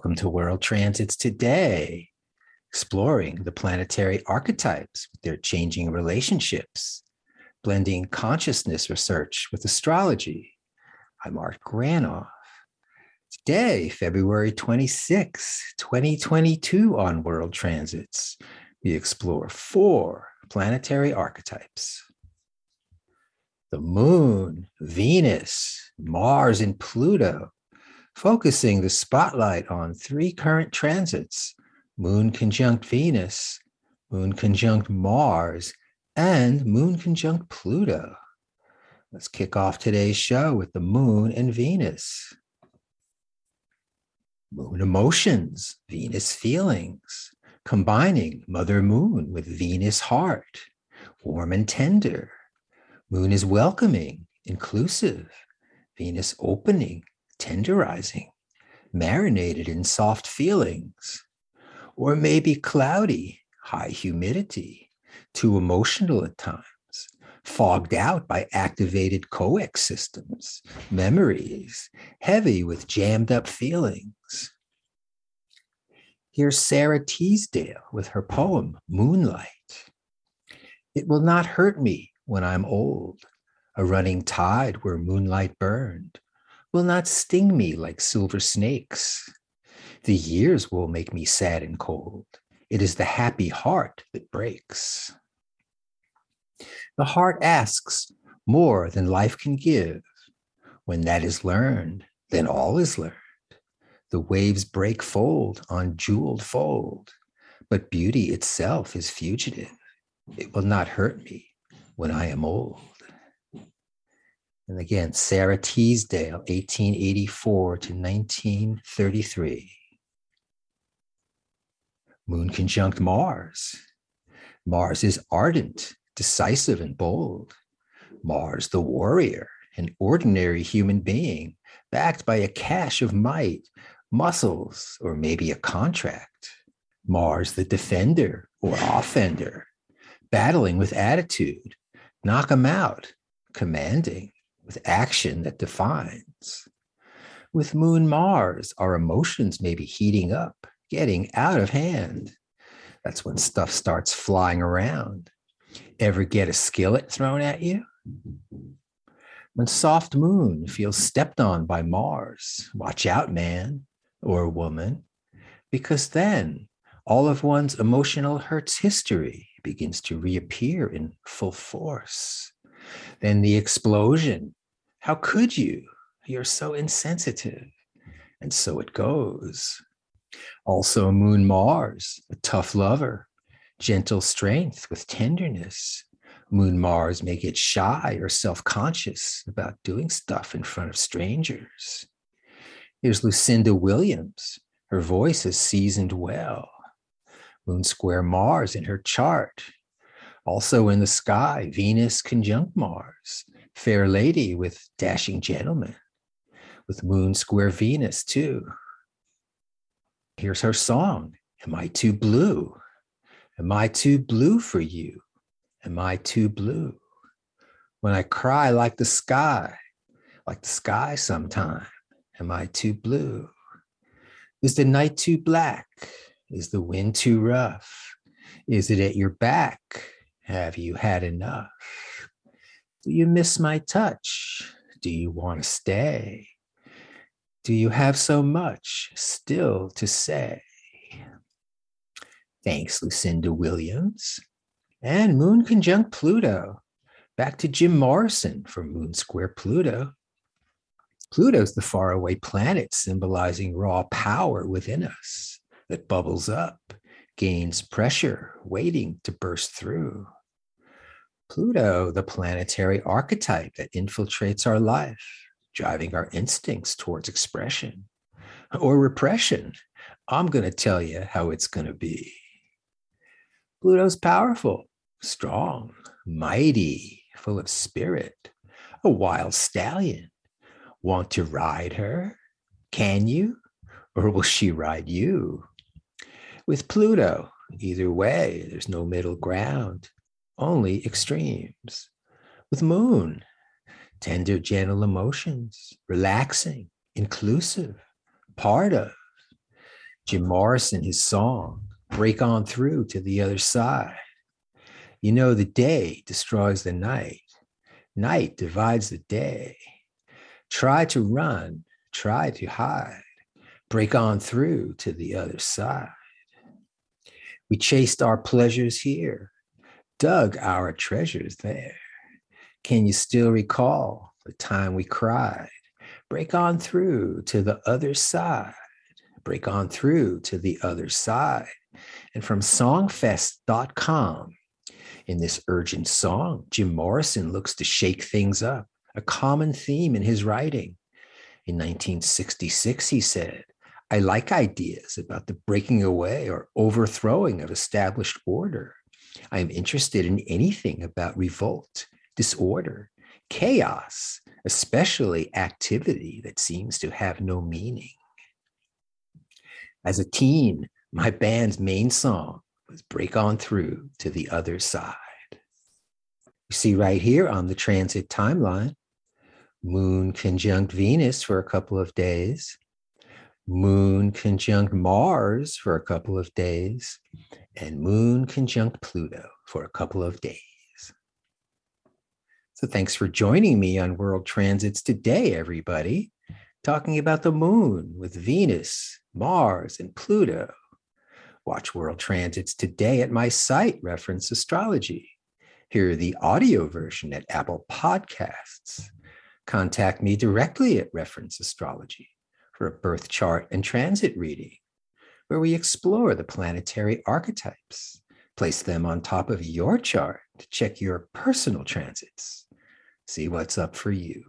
Welcome to World Transits Today, exploring the planetary archetypes with their changing relationships, blending consciousness research with astrology. I'm Art Granoff. Today, February 26, 2022, on World Transits, we explore four planetary archetypes the Moon, Venus, Mars, and Pluto focusing the spotlight on three current transits Moon conjunct Venus, Moon conjunct Mars, and Moon conjunct Pluto. Let's kick off today's show with the Moon and Venus. Moon emotions, Venus feelings, combining Mother Moon with Venus heart, warm and tender. Moon is welcoming, inclusive, Venus opening, tenderizing, marinated in soft feelings, or maybe cloudy, high humidity, too emotional at times, fogged out by activated coex systems, memories, heavy with jammed up feelings. Here's Sara Teasdale with her poem, Moonlight. It will not hurt me when I'm old, a running tide where moonlight burned, will not sting me like silver snakes. The years will make me sad and cold. It is the happy heart that breaks. The heart asks more than life can give. When that is learned, then all is learned. The waves break fold on jeweled fold, but beauty itself is fugitive. It will not hurt me when I am old. And again, Sara Teasdale, 1884 to 1933. Moon conjunct Mars. Mars is ardent, decisive, and bold. Mars, the warrior, an ordinary human being, backed by a cache of might, muscles, or maybe a contract. Mars, the defender or offender, battling with attitude, knock him out, commanding, with action that defines. With Moon Mars, our emotions may be heating up, getting out of hand. That's when stuff starts flying around. Ever get a skillet thrown at you? When soft moon feels stepped on by Mars, watch out, man or woman, because then all of one's emotional hurts history begins to reappear in full force. Then the explosion how could you? You're so insensitive. And so it goes. Also, Moon Mars, a tough lover, gentle strength with tenderness. Moon Mars may get shy or self conscious about doing stuff in front of strangers. Here's Lucinda Williams. Her voice is seasoned well. Moon square Mars in her chart. Also in the sky, Venus conjunct Mars fair lady with dashing gentleman, with moon square Venus too. Here's her song Am I too blue? Am I too blue for you? Am I too blue? When I cry like the sky, like the sky sometime, am I too blue? Is the night too black? Is the wind too rough? Is it at your back? Have you had enough? Do you miss my touch? Do you want to stay? Do you have so much still to say? Thanks, Lucinda Williams. And Moon conjunct Pluto. Back to Jim Morrison for Moon Square Pluto. Pluto's the faraway planet symbolizing raw power within us that bubbles up, gains pressure, waiting to burst through. Pluto, the planetary archetype that infiltrates our life, driving our instincts towards expression or repression. I'm going to tell you how it's going to be. Pluto's powerful, strong, mighty, full of spirit, a wild stallion. Want to ride her? Can you? Or will she ride you? With Pluto, either way, there's no middle ground only extremes. With moon, tender, gentle emotions, relaxing, inclusive, part of. Jim Morrison, his song, Break On Through to the Other Side. You know, the day destroys the night, night divides the day. Try to run, try to hide, break on through to the other side. We chased our pleasures here, dug our treasures there. Can you still recall the time we cried? Break on through to the other side. Break on through to the other side. And from songfacts.com, in this urgent song, Jim Morrison looks to shake things up, a common theme in his writing. In 1966, he said, I like ideas about the breaking away or overthrowing of established order. I am interested in anything about revolt, disorder, chaos, especially activity that seems to have no meaning. As a teen, my band's main song was Break On Through to the Other Side. You see right here on the transit timeline, Moon conjunct Venus for a couple of days, Moon conjunct Mars for a couple of days, and Moon conjunct Pluto for a couple of days. So thanks for joining me on World Transits today, everybody, talking about the moon with Venus, Mars, and Pluto. Watch World Transits today at my site, Reference Astrology. Hear the audio version at Apple Podcasts. Contact me directly at Reference Astrology for a birth chart and transit reading, where we explore the planetary archetypes, place them on top of your chart to check your personal transits, see what's up for you.